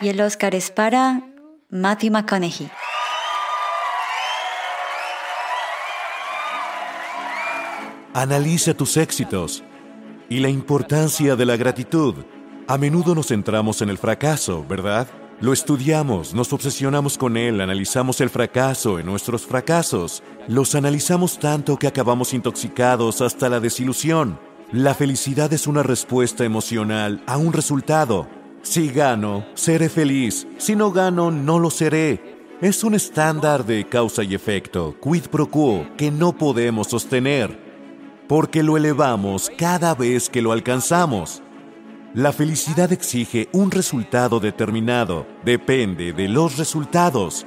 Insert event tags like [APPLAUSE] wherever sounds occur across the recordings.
Y el Oscar es para Matthew McConaughey. Analiza tus éxitos y la importancia de la gratitud. A menudo nos centramos en el fracaso, ¿verdad? Lo estudiamos, nos obsesionamos con él, analizamos el fracaso en nuestros fracasos, los analizamos tanto que acabamos intoxicados hasta la desilusión. La felicidad es una respuesta emocional a un resultado. Si gano, seré feliz. Si no gano, no lo seré. Es un estándar de causa y efecto, quid pro quo, que no podemos sostener, porque lo elevamos cada vez que lo alcanzamos. La felicidad exige un resultado determinado, depende de los resultados.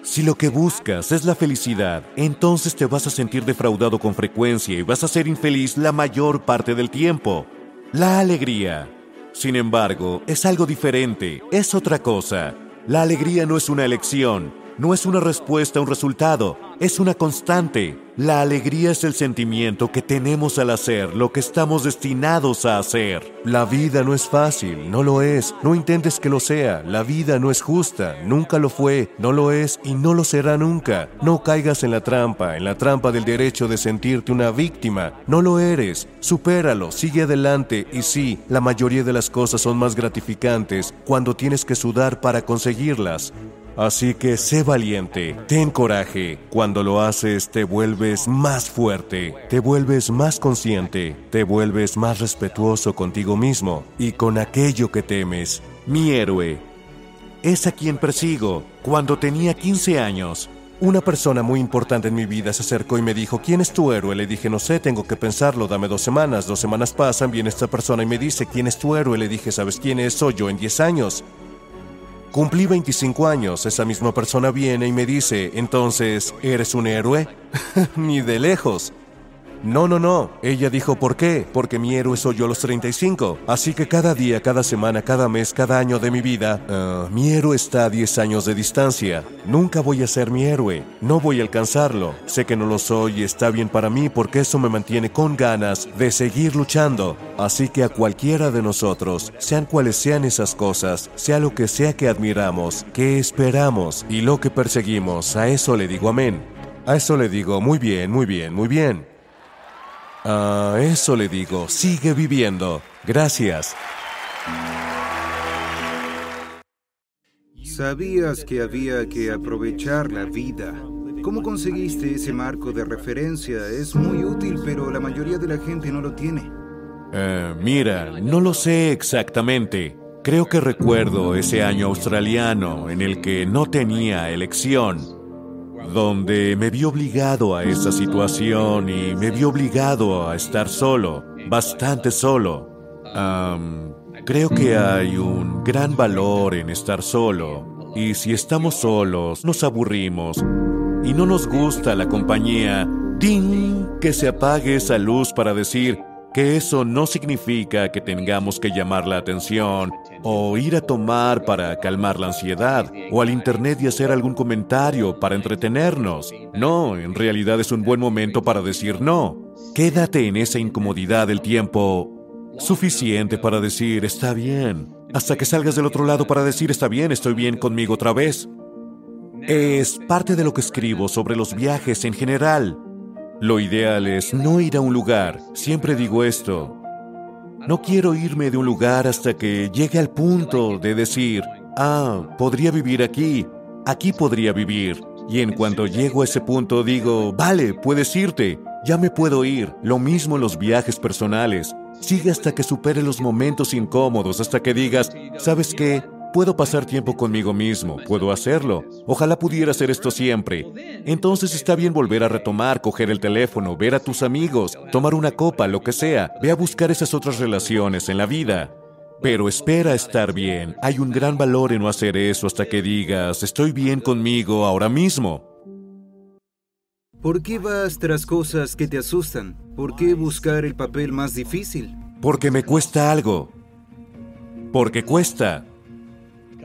Si lo que buscas es la felicidad, entonces te vas a sentir defraudado con frecuencia y vas a ser infeliz la mayor parte del tiempo. La alegría, sin embargo, es algo diferente, es otra cosa. La alegría no es una elección, no es una respuesta a un resultado, es una constante. La alegría es el sentimiento que tenemos al hacer lo que estamos destinados a hacer. La vida no es fácil, no lo es, no intentes que lo sea. La vida no es justa, nunca lo fue, no lo es y no lo será nunca. No caigas en la trampa, en la trampa del derecho de sentirte una víctima. No lo eres, supéralo, sigue adelante y sí, la mayoría de las cosas son más gratificantes cuando tienes que sudar para conseguirlas. Así que sé valiente, ten coraje. Cuando lo haces te vuelves más fuerte, te vuelves más consciente, te vuelves más respetuoso contigo mismo y con aquello que temes. Mi héroe es a quien persigo. Cuando tenía 15 años, una persona muy importante en mi vida se acercó y me dijo, ¿quién es tu héroe? Le dije, no sé, tengo que pensarlo, dame dos semanas. Dos semanas pasan, viene esta persona y me dice, ¿quién es tu héroe? Le dije, ¿sabes quién es? Soy yo en 10 años. Cumplí 25 años, esa misma persona viene y me dice, entonces, ¿eres un héroe? [LAUGHS] Ni de lejos. No, no, no. Ella dijo, ¿por qué? Porque mi héroe soy yo a los 35. Así que cada día, cada semana, cada mes, cada año de mi vida, ah, mi héroe está a 10 años de distancia. Nunca voy a ser mi héroe. No voy a alcanzarlo. Sé que no lo soy y está bien para mí porque eso me mantiene con ganas de seguir luchando. Así que a cualquiera de nosotros, sean cuales sean esas cosas, sea lo que sea que admiramos, que esperamos y lo que perseguimos, a eso le digo amén. A eso le digo muy bien, muy bien, muy bien. A eso le digo, sigue viviendo. Gracias. Sabías que había que aprovechar la vida. ¿Cómo conseguiste ese marco de referencia? Es muy útil, pero la mayoría de la gente no lo tiene. Eh, mira, no lo sé exactamente. Creo que recuerdo ese año australiano en el que no tenía elección donde me vi obligado a esa situación y me vi obligado a estar solo, bastante solo. creo que hay un gran valor en estar solo, y si estamos solos, nos aburrimos y no nos gusta la compañía, ¡ding! que se apague esa luz para decir, que eso no significa que tengamos que llamar la atención o ir a tomar para calmar la ansiedad o al internet y hacer algún comentario para entretenernos. No, en realidad es un buen momento para decir no. Quédate en esa incomodidad del tiempo suficiente para decir está bien, hasta que salgas del otro lado para decir está bien, estoy bien conmigo otra vez. Es parte de lo que escribo sobre los viajes en general. Lo ideal es no ir a un lugar, siempre digo esto. No quiero irme de un lugar hasta que llegue al punto de decir, ah, podría vivir aquí, aquí podría vivir. Y en cuanto llego a ese punto digo, vale, puedes irte, ya me puedo ir. Lo mismo en los viajes personales. Sigue hasta que supere los momentos incómodos, hasta que digas, ¿sabes qué? Puedo pasar tiempo conmigo mismo, puedo hacerlo. Ojalá pudiera hacer esto siempre. Entonces está bien volver a retomar, coger el teléfono, ver a tus amigos, tomar una copa, lo que sea. Ve a buscar esas otras relaciones en la vida. Pero espera estar bien. Hay un gran valor en no hacer eso hasta que digas, estoy bien conmigo ahora mismo. ¿Por qué vas tras cosas que te asustan? ¿Por qué buscar el papel más difícil? Porque me cuesta algo. Porque cuesta.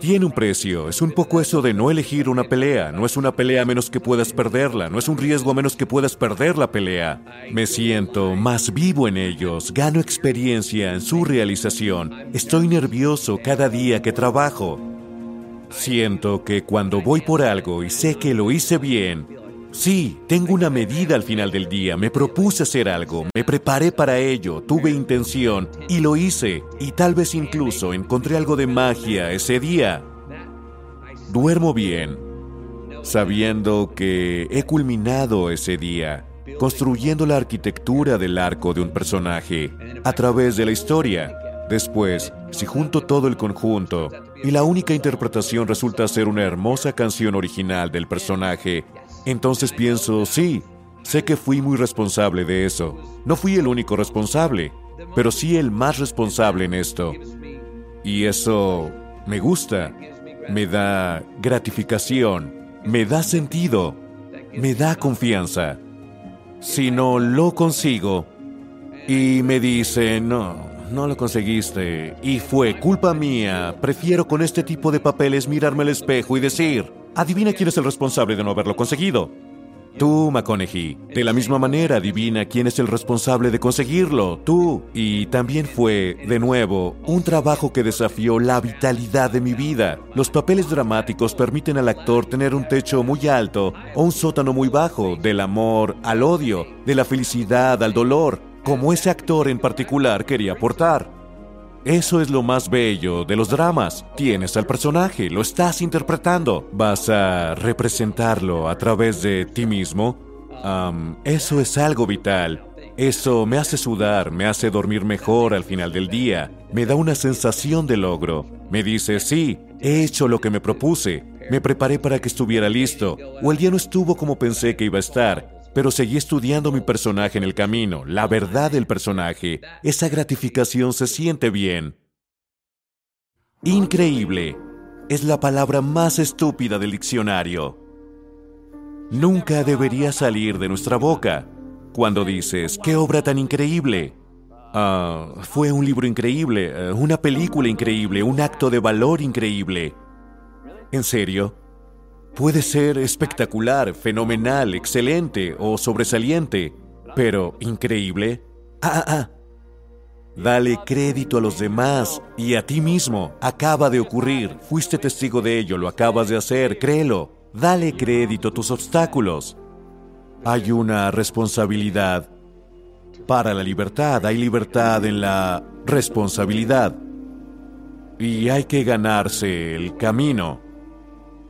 Tiene un precio. Es un poco eso de no elegir una pelea. No es una pelea a menos que puedas perderla. No es un riesgo a menos que puedas perder la pelea. Me siento más vivo en ellos. Gano experiencia en su realización. Estoy nervioso cada día que trabajo. Siento que cuando voy por algo y sé que lo hice bien, Sí, tengo una medida al final del día, me propuse hacer algo, me preparé para ello, tuve intención y lo hice, y tal vez incluso encontré algo de magia ese día. Duermo bien, sabiendo que he culminado ese día, construyendo la arquitectura del arco de un personaje a través de la historia. Después, si junto todo el conjunto y la única interpretación resulta ser una hermosa canción original del personaje, entonces pienso, sí, sé que fui muy responsable de eso. No fui el único responsable, pero sí el más responsable en esto. Y eso me gusta, me da gratificación, me da sentido, me da confianza. Si no lo consigo y me dice, no, no lo conseguiste y fue culpa mía, prefiero con este tipo de papeles mirarme al espejo y decir, Adivina quién es el responsable de no haberlo conseguido. Tú, McConaughey. De la misma manera, adivina quién es el responsable de conseguirlo. Tú. Y también fue, de nuevo, un trabajo que desafió la vitalidad de mi vida. Los papeles dramáticos permiten al actor tener un techo muy alto o un sótano muy bajo, del amor al odio, de la felicidad al dolor, como ese actor en particular quería aportar. Eso es lo más bello de los dramas. Tienes al personaje, lo estás interpretando. Vas a representarlo a través de ti mismo. eso es algo vital. Eso me hace sudar, me hace dormir mejor al final del día. Me da una sensación de logro. Me dice, sí, he hecho lo que me propuse. Me preparé para que estuviera listo. O el día no estuvo como pensé que iba a estar pero seguí estudiando mi personaje en el camino, la verdad del personaje. Esa gratificación se siente bien. Increíble es la palabra más estúpida del diccionario. Nunca debería salir de nuestra boca cuando dices, qué obra tan increíble. Ah, fue un libro increíble, eh, una película increíble, un acto de valor increíble. ¿En serio? Puede ser espectacular, fenomenal, excelente o sobresaliente, pero increíble. Ah, ah, ah. Dale crédito a los demás y a ti mismo. Acaba de ocurrir, fuiste testigo de ello, lo acabas de hacer, créelo. Dale crédito a tus obstáculos. Hay una responsabilidad. Para la libertad hay libertad en la responsabilidad. Y hay que ganarse el camino.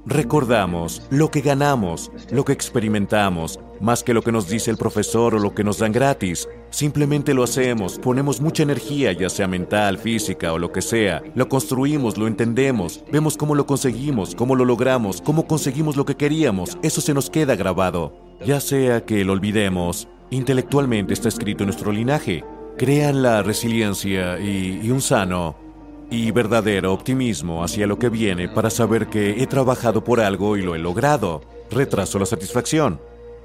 Recordamos lo que ganamos, lo que experimentamos, más que lo que nos dice el profesor o lo que nos dan gratis. Simplemente lo hacemos, ponemos mucha energía, ya sea mental, física o lo que sea. Lo construimos, lo entendemos, vemos cómo lo conseguimos, cómo lo logramos, cómo conseguimos lo que queríamos. Eso se nos queda grabado. Ya sea que lo olvidemos, intelectualmente está escrito en nuestro linaje. Crean la resiliencia y, y un sano y verdadero optimismo hacia lo que viene para saber que he trabajado por algo y lo he logrado. Retraso la satisfacción.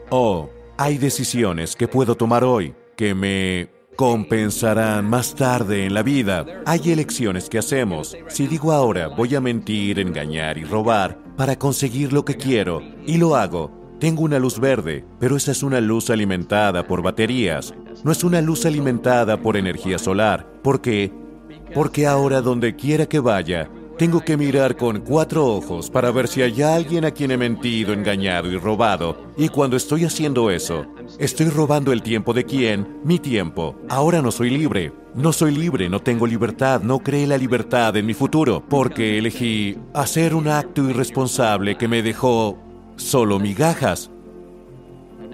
O hay decisiones que puedo tomar hoy que me compensarán más tarde en la vida. Hay elecciones que hacemos. Si digo ahora voy a mentir, engañar y robar para conseguir lo que quiero, y lo hago, tengo una luz verde, pero esa es una luz alimentada por baterías. No es una luz alimentada por energía solar, porque porque ahora donde quiera que vaya, Tengo que mirar con cuatro ojos para ver si hay alguien a quien he mentido, engañado y robado. Y cuando estoy haciendo eso, estoy robando el tiempo de quién? Mi tiempo. Ahora no soy libre. No soy libre, no tengo libertad, no creé la libertad en mi futuro, porque elegí hacer un acto irresponsable que me dejó solo migajas.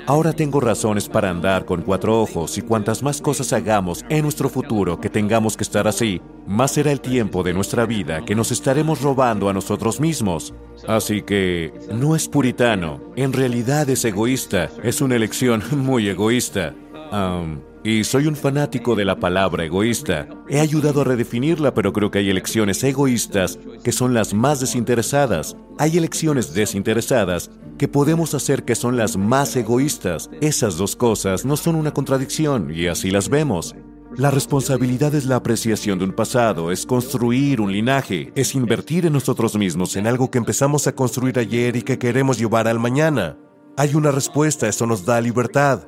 Ahora tengo razones para andar con cuatro ojos y cuantas más cosas hagamos en nuestro futuro que tengamos que estar así, más será el tiempo de nuestra vida que nos estaremos robando a nosotros mismos. Así que no es puritano, en realidad es egoísta, es una elección [LAUGHS] muy egoísta. Y soy un fanático de la palabra egoísta. He ayudado a redefinirla, pero creo que hay elecciones egoístas que son las más desinteresadas. Hay elecciones desinteresadas que podemos hacer que son las más egoístas. Esas dos cosas no son una contradicción y así las vemos. La responsabilidad es la apreciación de un pasado, es construir un linaje, es invertir en nosotros mismos, en algo que empezamos a construir ayer y que queremos llevar al mañana. Hay una respuesta, eso nos da libertad.